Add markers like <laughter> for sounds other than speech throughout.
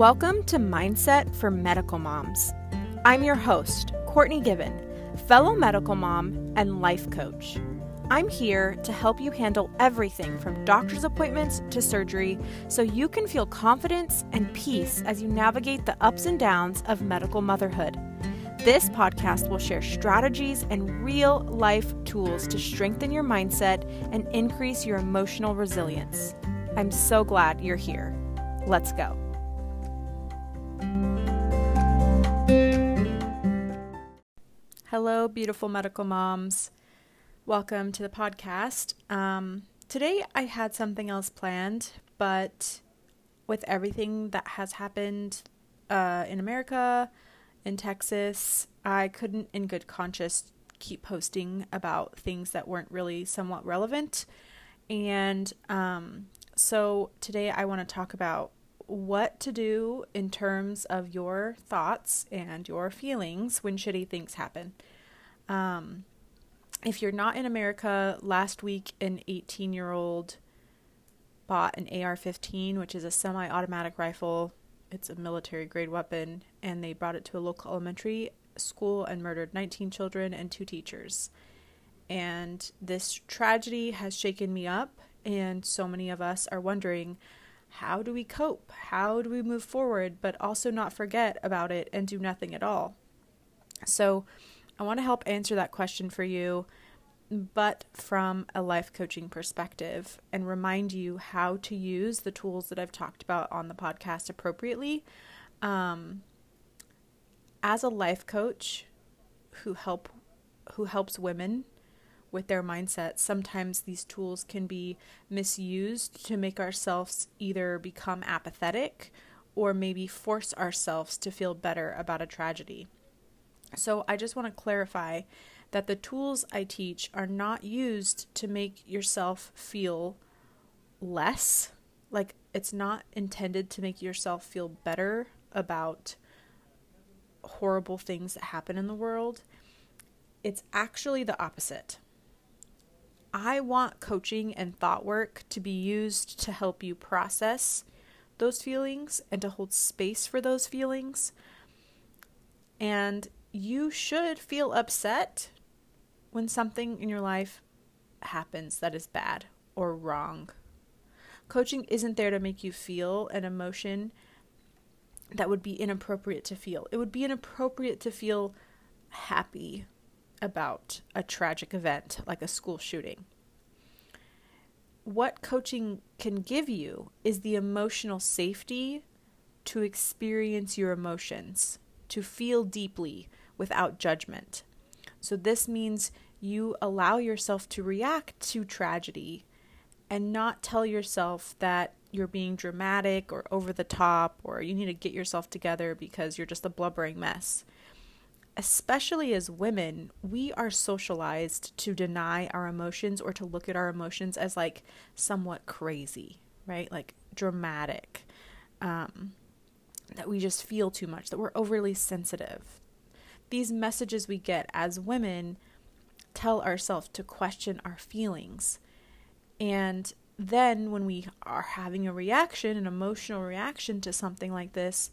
Welcome to Mindset for Medical Moms. I'm your host, Courtney Given, fellow medical mom and life coach. I'm here to help you handle everything from doctor's appointments to surgery so you can feel confidence and peace as you navigate the ups and downs of medical motherhood. This podcast will share strategies and real life tools to strengthen your mindset and increase your emotional resilience. I'm so glad you're here. Let's go. Hello, beautiful medical moms. Welcome to the podcast. Um, today I had something else planned, but with everything that has happened uh, in America, in Texas, I couldn't, in good conscience, keep posting about things that weren't really somewhat relevant. And um, so today I want to talk about what to do in terms of your thoughts and your feelings when shitty things happen. Um, if you're not in America, last week an 18 year old bought an AR 15, which is a semi automatic rifle. It's a military grade weapon, and they brought it to a local elementary school and murdered 19 children and two teachers. And this tragedy has shaken me up, and so many of us are wondering how do we cope? How do we move forward, but also not forget about it and do nothing at all? So, I want to help answer that question for you, but from a life coaching perspective and remind you how to use the tools that I've talked about on the podcast appropriately. Um, as a life coach who help who helps women with their mindset, sometimes these tools can be misused to make ourselves either become apathetic or maybe force ourselves to feel better about a tragedy. So, I just want to clarify that the tools I teach are not used to make yourself feel less. Like, it's not intended to make yourself feel better about horrible things that happen in the world. It's actually the opposite. I want coaching and thought work to be used to help you process those feelings and to hold space for those feelings. And you should feel upset when something in your life happens that is bad or wrong. Coaching isn't there to make you feel an emotion that would be inappropriate to feel. It would be inappropriate to feel happy about a tragic event like a school shooting. What coaching can give you is the emotional safety to experience your emotions, to feel deeply without judgment. So, this means you allow yourself to react to tragedy and not tell yourself that you're being dramatic or over the top or you need to get yourself together because you're just a blubbering mess especially as women, we are socialized to deny our emotions or to look at our emotions as like somewhat crazy, right? Like dramatic. Um, that we just feel too much, that we're overly sensitive. These messages we get as women tell ourselves to question our feelings. And then when we are having a reaction, an emotional reaction to something like this,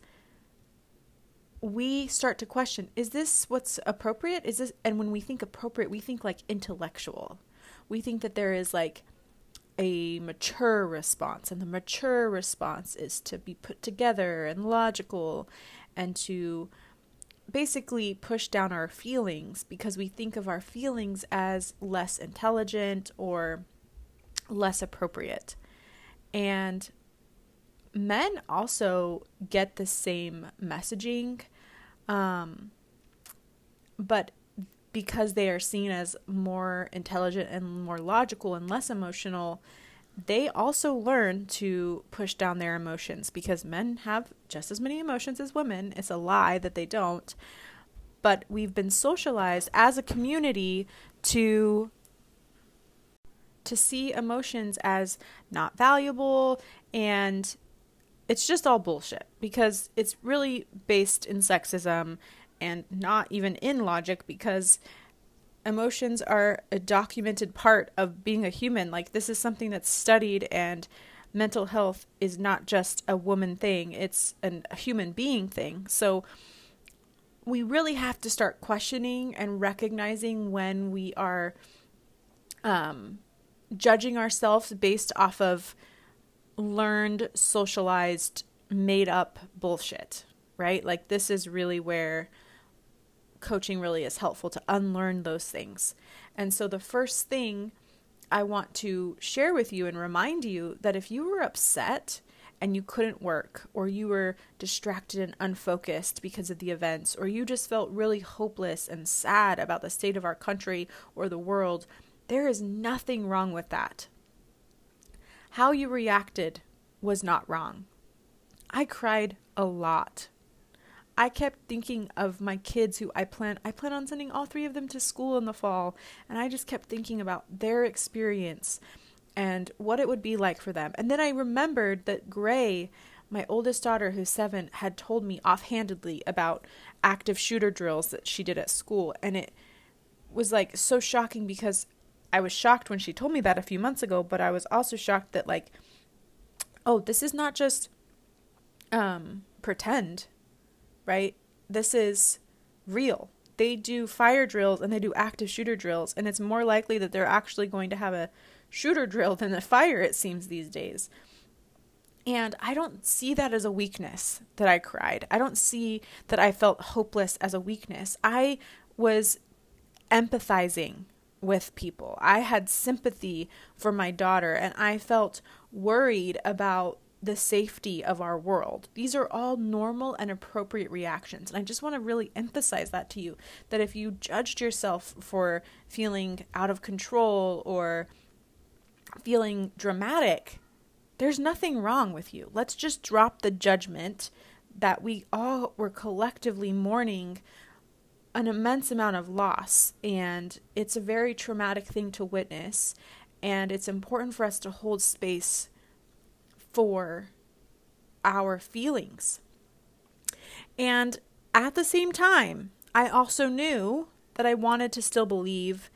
we start to question is this what's appropriate? Is this and when we think appropriate we think like intellectual. We think that there is like a mature response and the mature response is to be put together and logical and to basically push down our feelings because we think of our feelings as less intelligent or less appropriate. And men also get the same messaging, um, but because they are seen as more intelligent and more logical and less emotional, they also learn to push down their emotions because men have just as many emotions as women. It's a lie that they don't. But we've been socialized as a community to to see emotions as not valuable and it's just all bullshit because it's really based in sexism and not even in logic because emotions are a documented part of being a human. Like, this is something that's studied and mental health is not just a woman thing, it's an, a human being thing. So we really have to start questioning and recognizing when we are um, judging ourselves based off of learned, socialized, made up bullshit, right? Like, this is really where coaching really is helpful to unlearn those things. And so, the first thing I want to share with you and remind you that if you were upset and you couldn't work, or you were distracted and unfocused because of the events, or you just felt really hopeless and sad about the state of our country or the world, there is nothing wrong with that. How you reacted was not wrong. I cried a lot. I kept thinking of my kids who I plan I plan on sending all three of them to school in the fall and I just kept thinking about their experience and what it would be like for them. And then I remembered that Gray, my oldest daughter who's 7, had told me offhandedly about active shooter drills that she did at school and it was like so shocking because I was shocked when she told me that a few months ago, but I was also shocked that like oh, this is not just um pretend right? This is real. They do fire drills and they do active shooter drills, and it's more likely that they're actually going to have a shooter <laughs> drill than a fire, it seems these days. And I don't see that as a weakness that I cried. I don't see that I felt hopeless as a weakness. I was empathizing with people. I had sympathy for my daughter, and I felt worried about the safety of our world. These are all normal and appropriate reactions. And I just want to really emphasize that to you that if you judged yourself for feeling out of control or feeling dramatic, there's nothing wrong with you. Let's just drop the judgment that we all were collectively mourning an immense amount of loss. And it's a very traumatic thing to witness. And it's important for us to hold space for our feelings. And at the same time, I also knew that I wanted to still believe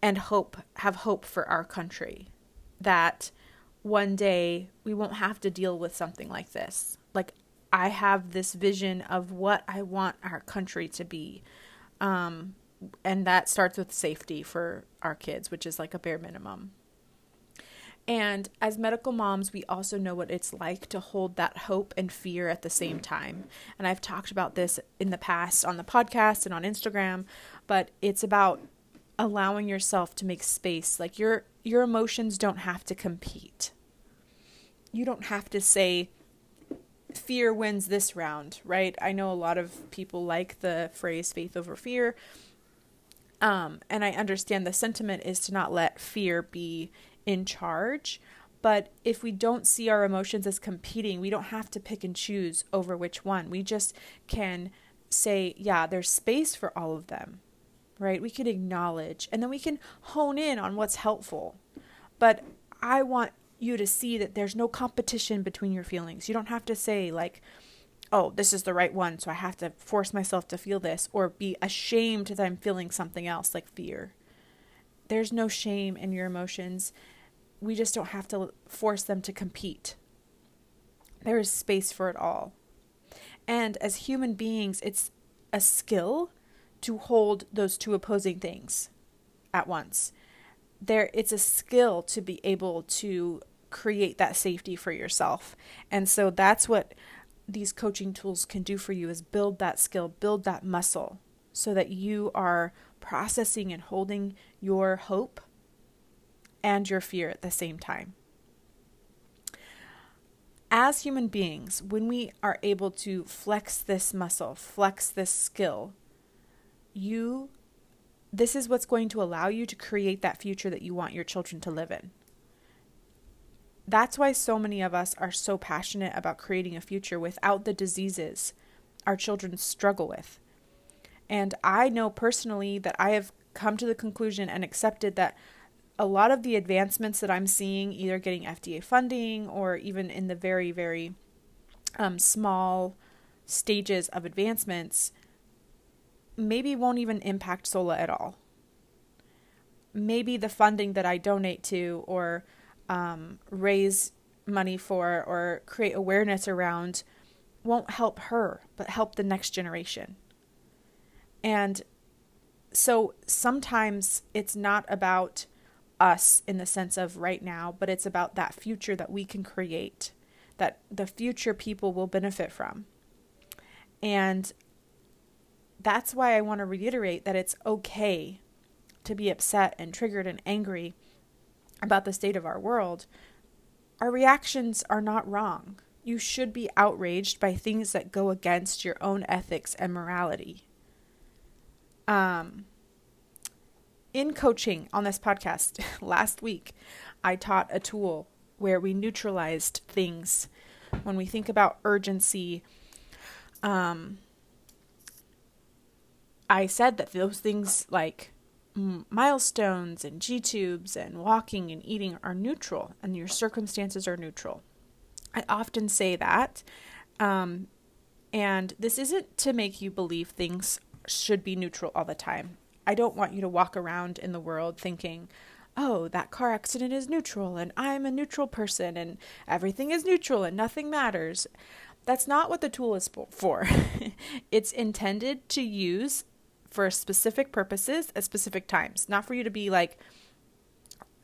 and hope, have hope for our country. That one day we won't have to deal with something like this. Like, I have this vision of what I want our country to be. Um, and that starts with safety for our kids, which is like a bare minimum. And as medical moms, we also know what it's like to hold that hope and fear at the same time. And I've talked about this in the past on the podcast and on Instagram, but it's about allowing yourself to make space. Like your your emotions don't have to compete. You don't have to say fear wins this round, right? I know a lot of people like the phrase faith over fear. Um, and I understand the sentiment is to not let fear be in charge. But if we don't see our emotions as competing, we don't have to pick and choose over which one. We just can say, yeah, there's space for all of them, right? We can acknowledge and then we can hone in on what's helpful. But I want you to see that there's no competition between your feelings. You don't have to say, like, oh, this is the right one, so I have to force myself to feel this, or be ashamed that I'm feeling something else, like fear. There's no shame in your emotions we just don't have to force them to compete. There is space for it all. And as human beings, it's a skill to hold those two opposing things at once. There it's a skill to be able to create that safety for yourself. And so that's what these coaching tools can do for you is build that skill, build that muscle so that you are processing and holding your hope and your fear at the same time. As human beings, when we are able to flex this muscle, flex this skill, you this is what's going to allow you to create that future that you want your children to live in. That's why so many of us are so passionate about creating a future without the diseases our children struggle with. And I know personally that I have come to the conclusion and accepted that a lot of the advancements that I'm seeing, either getting FDA funding or even in the very, very um, small stages of advancements, maybe won't even impact Zola at all. Maybe the funding that I donate to or um, raise money for or create awareness around won't help her, but help the next generation. And so sometimes it's not about us in the sense of right now, but it's about that future that we can create, that the future people will benefit from. And that's why I want to reiterate that it's okay to be upset and triggered and angry about the state of our world. Our reactions are not wrong. You should be outraged by things that go against your own ethics and morality. Um, in coaching on this podcast <laughs> last week, I taught a tool where we neutralized things. When we think about urgency, um, I said that those things like milestones and G tubes and walking and eating are neutral and your circumstances are neutral. I often say that. Um, and this isn't to make you believe things should be neutral all the time. I don't want you to walk around in the world thinking, oh, that car accident is neutral and I'm a neutral person and everything is neutral and nothing matters. That's not what the tool is for. <laughs> it's intended to use for specific purposes at specific times, not for you to be like,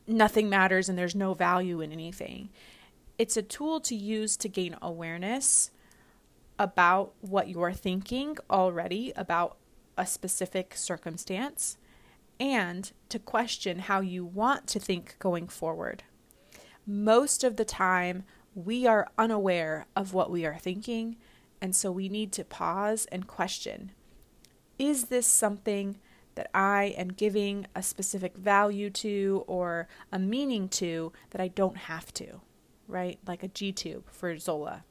nothing matters and there's no value in anything. It's a tool to use to gain awareness about what you're thinking already about a specific circumstance and to question how you want to think going forward. Most of the time, we are unaware of what we are thinking, and so we need to pause and question Is this something that I am giving a specific value to or a meaning to that I don't have to? Right? Like a G tube for Zola.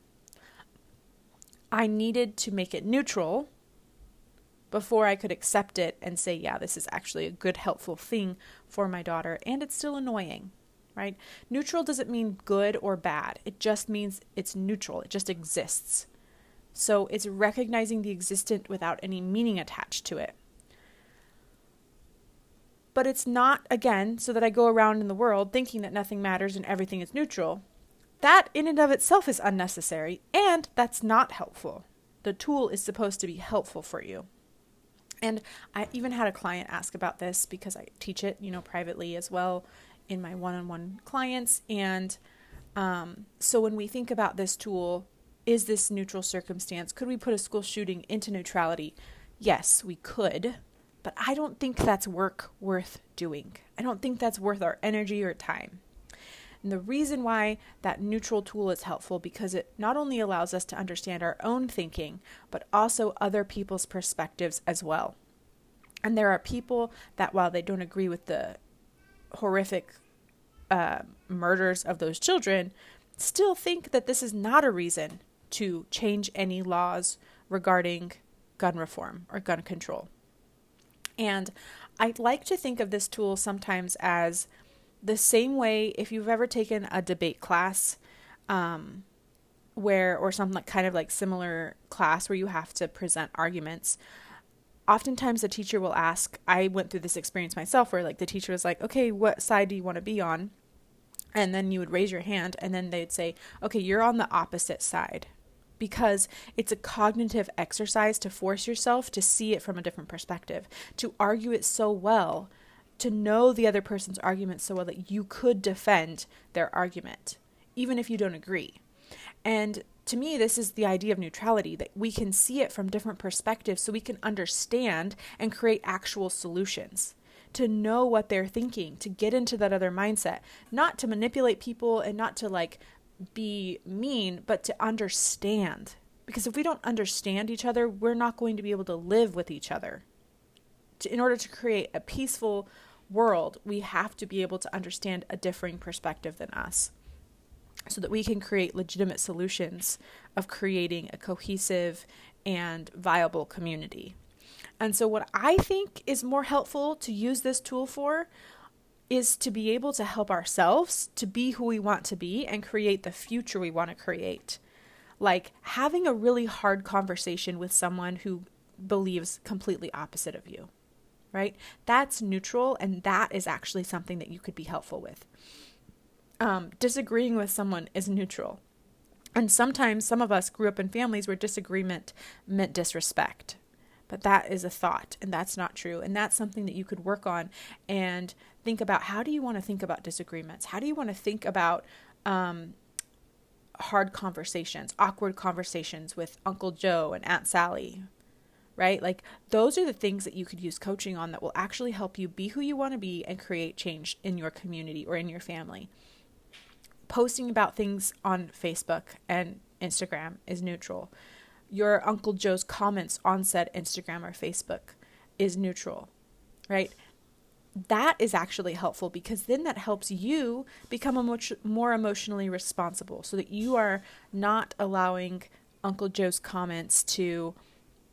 I needed to make it neutral before I could accept it and say, yeah, this is actually a good, helpful thing for my daughter, and it's still annoying, right? Neutral doesn't mean good or bad, it just means it's neutral, it just exists. So it's recognizing the existent without any meaning attached to it. But it's not, again, so that I go around in the world thinking that nothing matters and everything is neutral. That in and of itself is unnecessary, and that's not helpful. The tool is supposed to be helpful for you. And I even had a client ask about this because I teach it, you know, privately as well in my one on one clients. And um, so when we think about this tool, is this neutral circumstance? Could we put a school shooting into neutrality? Yes, we could, but I don't think that's work worth doing. I don't think that's worth our energy or time. And the reason why that neutral tool is helpful because it not only allows us to understand our own thinking, but also other people's perspectives as well. And there are people that, while they don't agree with the horrific uh, murders of those children, still think that this is not a reason to change any laws regarding gun reform or gun control. And I like to think of this tool sometimes as the same way if you've ever taken a debate class um, where or something like kind of like similar class where you have to present arguments. Oftentimes the teacher will ask i went through this experience myself where like the teacher was like okay what side do you want to be on? And then you would raise your hand and then they'd say okay you're on the opposite side because it's a cognitive exercise to force yourself to see it from a different perspective to argue it so well to know the other person's argument so well that you could defend their argument, even if you don't agree. And to me, this is the idea of neutrality that we can see it from different perspectives so we can understand and create actual solutions. To know what they're thinking, to get into that other mindset, not to manipulate people and not to like be mean, but to understand. Because if we don't understand each other, we're not going to be able to live with each other. In order to create a peaceful, world, we have to be able to understand a differing perspective than us so that we can create legitimate solutions of creating a cohesive and viable community. And so, what I think is more helpful to use this tool for is to be able to help ourselves to be who we want to be and create the future we want to create. Like having a really hard conversation with someone who believes completely opposite of you right? That's neutral, and that is actually something that you could be helpful with. um, disagreeing with someone is neutral. And sometimes some of us grew up in families where disagreement meant disrespect. But that is a thought, and that's not true. And that's something that you could work on and think about how do you want to think about disagreements? How do you want to think about um, hard conversations, awkward conversations with Uncle Joe and Aunt Sally, right? Like those are the things that you could use coaching on that will actually help you be who you want to be and create change in your community or in your family. Posting about things on Facebook and Instagram is neutral. Your Uncle Joe's comments on said Instagram or Facebook is neutral, right? That is actually helpful because then that helps you become a much more emotionally responsible so that you are not allowing Uncle Joe's comments to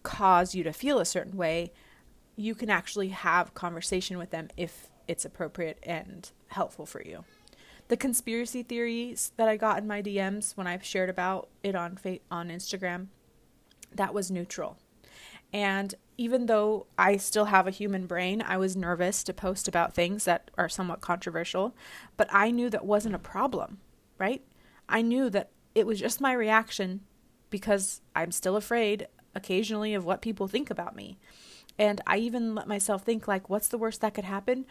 cause you to feel a certain way. You can actually have conversation with them if it's appropriate and helpful for you. The conspiracy theories that I got in my DMs when I shared about it on on Instagram, that was neutral. And even though I still have a human brain, I was nervous to post about things that are somewhat controversial, but I knew that wasn't a problem, right? I knew that it was just my reaction because I'm still afraid occasionally of what people think about me. And I even let myself think like what's the worst that could happen?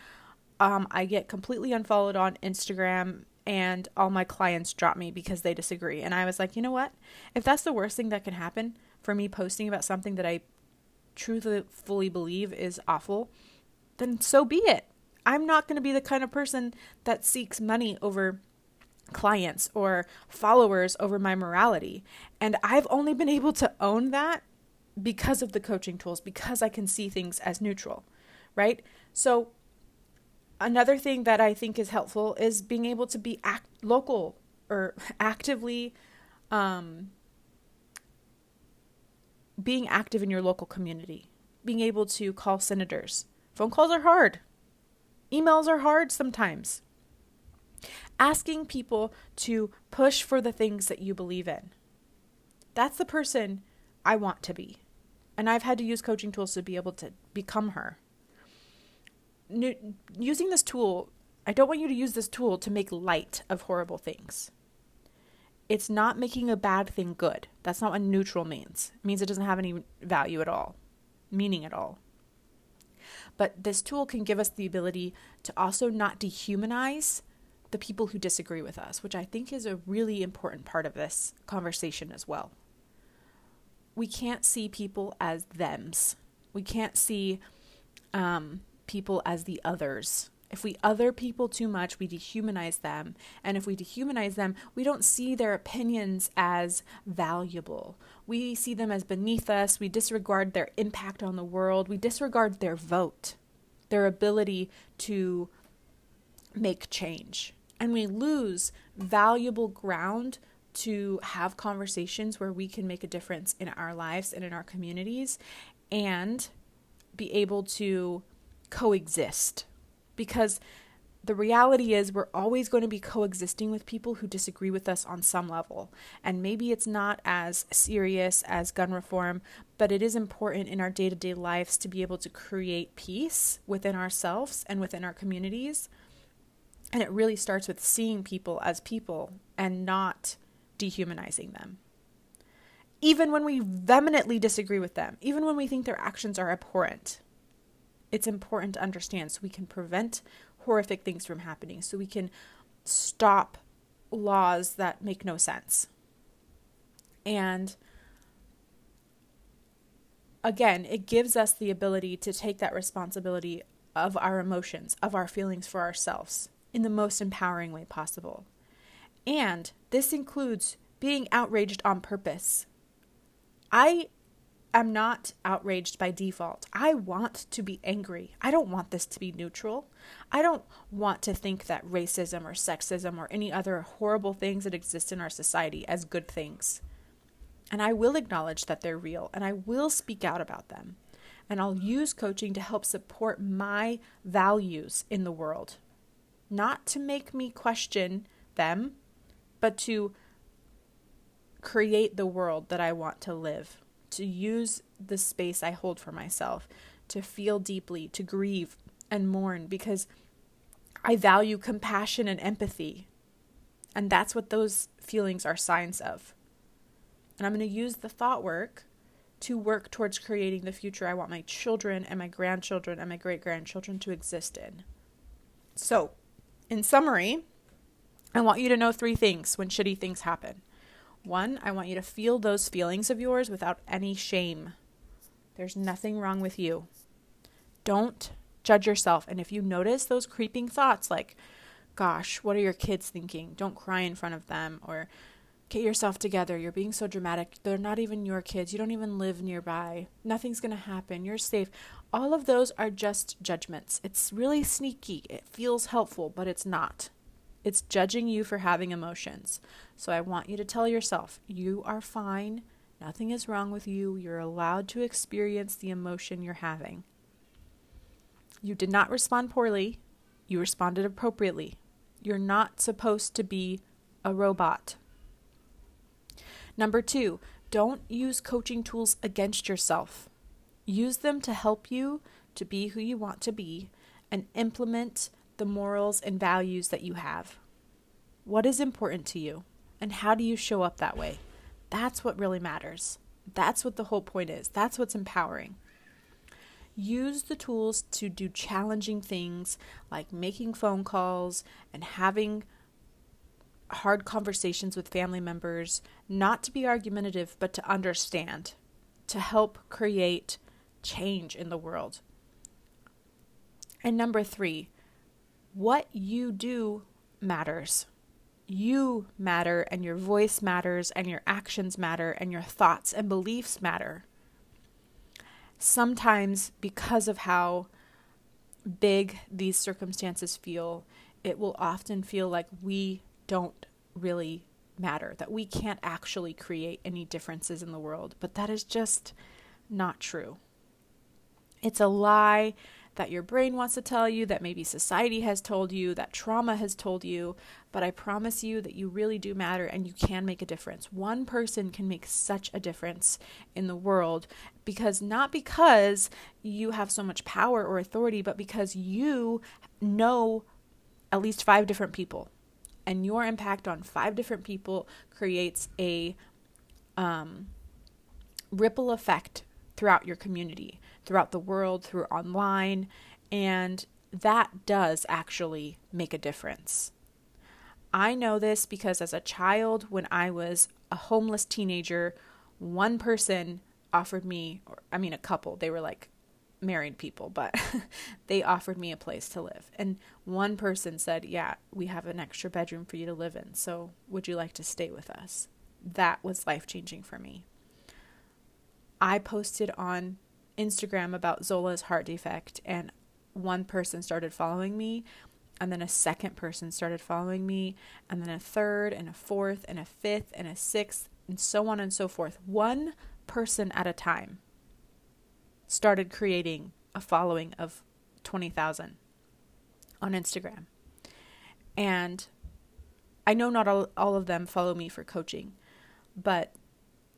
Um, I get completely unfollowed on Instagram and all my clients drop me because they disagree. And I was like, you know what? If that's the worst thing that can happen for me posting about something that I truthfully believe is awful, then so be it. I'm not going to be the kind of person that seeks money over clients or followers over my morality. And I've only been able to own that because of the coaching tools, because I can see things as neutral, right? So, another thing that I think is helpful is being able to be act- local or <laughs> actively um, being active in your local community, being able to call senators. Phone calls are hard, emails are hard sometimes. Asking people to push for the things that you believe in. That's the person I want to be. And I've had to use coaching tools to be able to become her. using this tool, I don't want you to use this tool to make light of horrible things it's not making a bad thing good. That's not what neutral means. It means it doesn't have any value at all, meaning at all. But this tool can give us the ability to also not dehumanize the people who disagree with us, which I think is a really important part of this conversation as well. We can't see people as thems. We can't see um, people as the others if we other people too much, we dehumanize them. And if we dehumanize them, we don't see their opinions as valuable. We see them as beneath us. We disregard their impact on the world. We disregard their vote, their ability to make change. And we lose valuable ground to have conversations where we can make a difference in our lives and in our communities and be able to coexist because the reality is we're always going to be coexisting with people who disagree with us on some level. And maybe it's not as serious as gun reform, but it is important in our day to day lives to be able to create peace within ourselves and within our communities. And it really starts with seeing people as people and not dehumanizing them. Even when we vehemently disagree with them, even when we think their actions are abhorrent, it's important to understand so we can prevent horrific things from happening, so we can stop laws that make no sense. And again, it gives us the ability to take that responsibility of our emotions, of our feelings for ourselves in the most empowering way possible. And this includes being outraged on purpose. I am not outraged by default. I want to be angry. I don't want this to be neutral. I don't want to think that racism or sexism or any other horrible things that exist in our society as good things. And I will acknowledge that they're real and I will speak out about them. And I'll use coaching to help support my values in the world, not to make me question them, but to create the world that I want to live to use the space I hold for myself, to feel deeply, to grieve and mourn because I value compassion and empathy. And that's what those feelings are signs of. And I'm going to use the thought work to work towards creating the future I want my children and my grandchildren and my great grandchildren to exist in. So, in summary, I want you to know three things when shitty things happen. One, I want you to feel those feelings of yours without any shame. There's nothing wrong with you. Don't judge yourself. And if you notice those creeping thoughts like, gosh, what are your kids thinking? Don't cry in front of them. Or get yourself together. You're being so dramatic. They're not even your kids. You don't even live nearby. Nothing's going to happen. You're safe. All of those are just judgments. It's really sneaky. It feels helpful, but it's not. It's judging you for having emotions. So I want you to tell yourself, you are fine. Nothing is wrong with you. You're allowed to experience the emotion you're having. You did not respond poorly. You responded appropriately. You're not supposed to be a robot. Number two, don't use coaching tools against yourself. Use them to help you to be who you want to be and implement the morals and values that you have. What is important to you? And how do you show up that way? That's what really matters. That's what the whole point is. That's what's empowering. Use the tools to do challenging things like making phone calls and having hard conversations with family members, not to be argumentative, but to understand, to help create change in the world. And number three, what you do matters. You matter, and your voice matters, and your actions matter, and your thoughts and beliefs matter. Sometimes, because of how big these circumstances feel, it will often feel like we don't really matter, that we can't actually create any differences in the world. But that is just not true. It's a lie that your brain wants to tell you, that maybe society has told you, that trauma has told you, but I promise you that you really do matter and you can make a difference. One person can make such a difference in the world because not because you have so much power or authority, but because you know at least five different people. And your impact on five different people creates a um, ripple effect throughout your community throughout the world, through online, and that does actually make a difference. I know this because as a child, when I was a homeless teenager, one person offered me, or, I mean, a couple, they were like married people, but <laughs> they offered me a place to live. And one person said, Yeah, we have an extra bedroom for you to live in. So would you like to stay with us? That was life changing for me. I posted on Instagram about Zola's heart defect, and one person started following me, and then a second person started following me, and then a third, and a fourth, and a fifth, and a sixth, and so on and so forth. One person at a time started creating a following of 20,000 on Instagram. And I know not all, all of them follow me for coaching, but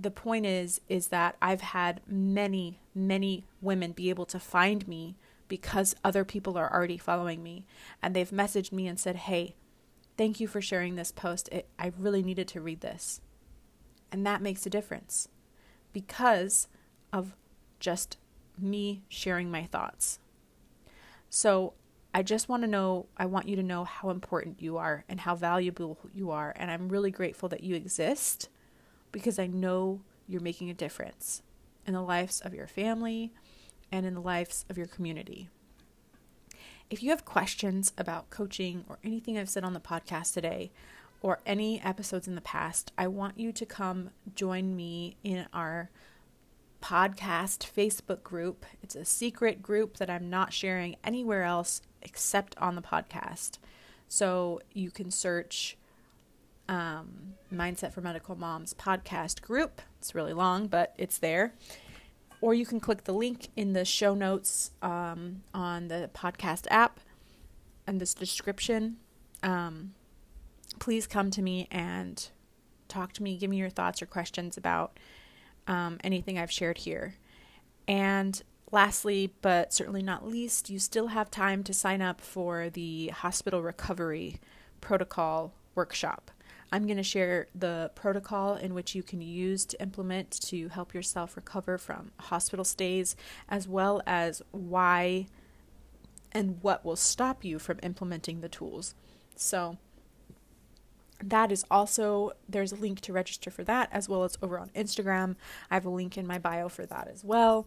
the point is is that I've had many many women be able to find me because other people are already following me and they've messaged me and said, "Hey, thank you for sharing this post. It, I really needed to read this." And that makes a difference because of just me sharing my thoughts. So, I just want to know, I want you to know how important you are and how valuable you are. And I'm really grateful that you exist because I know you're making a difference in the lives of your family and in the lives of your community. If you have questions about coaching or anything I've said on the podcast today or any episodes in the past, I want you to come join me in our podcast Facebook group. It's a secret group that I'm not sharing anywhere else except on the podcast. So you can search um, Mindset for Medical Moms podcast group. It's really long, but it's there. Or you can click the link in the show notes um, on the podcast app and this description. Um, please come to me and talk to me. Give me your thoughts or questions about um, anything I've shared here. And lastly, but certainly not least, you still have time to sign up for the hospital recovery protocol workshop. I'm going to share the protocol in which you can use to implement to help yourself recover from hospital stays, as well as why and what will stop you from implementing the tools. So, that is also there's a link to register for that as well as over on Instagram. I have a link in my bio for that as well.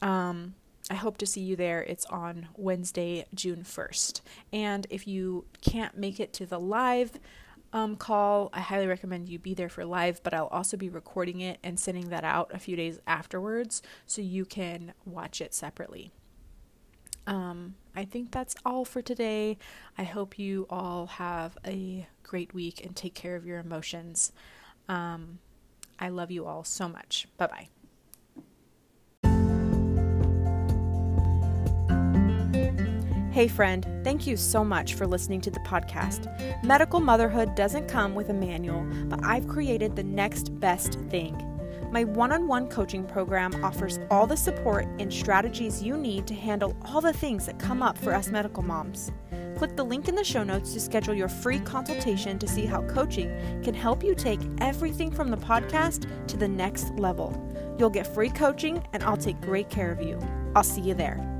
Um, I hope to see you there. It's on Wednesday, June 1st. And if you can't make it to the live um, call, I highly recommend you be there for live, but I'll also be recording it and sending that out a few days afterwards so you can watch it separately. Um, I think that's all for today. I hope you all have a great week and take care of your emotions. Um, I love you all so much. Bye bye. Hey, friend, thank you so much for listening to the podcast. Medical motherhood doesn't come with a manual, but I've created the next best thing. My one on one coaching program offers all the support and strategies you need to handle all the things that come up for us medical moms. Click the link in the show notes to schedule your free consultation to see how coaching can help you take everything from the podcast to the next level. You'll get free coaching, and I'll take great care of you. I'll see you there.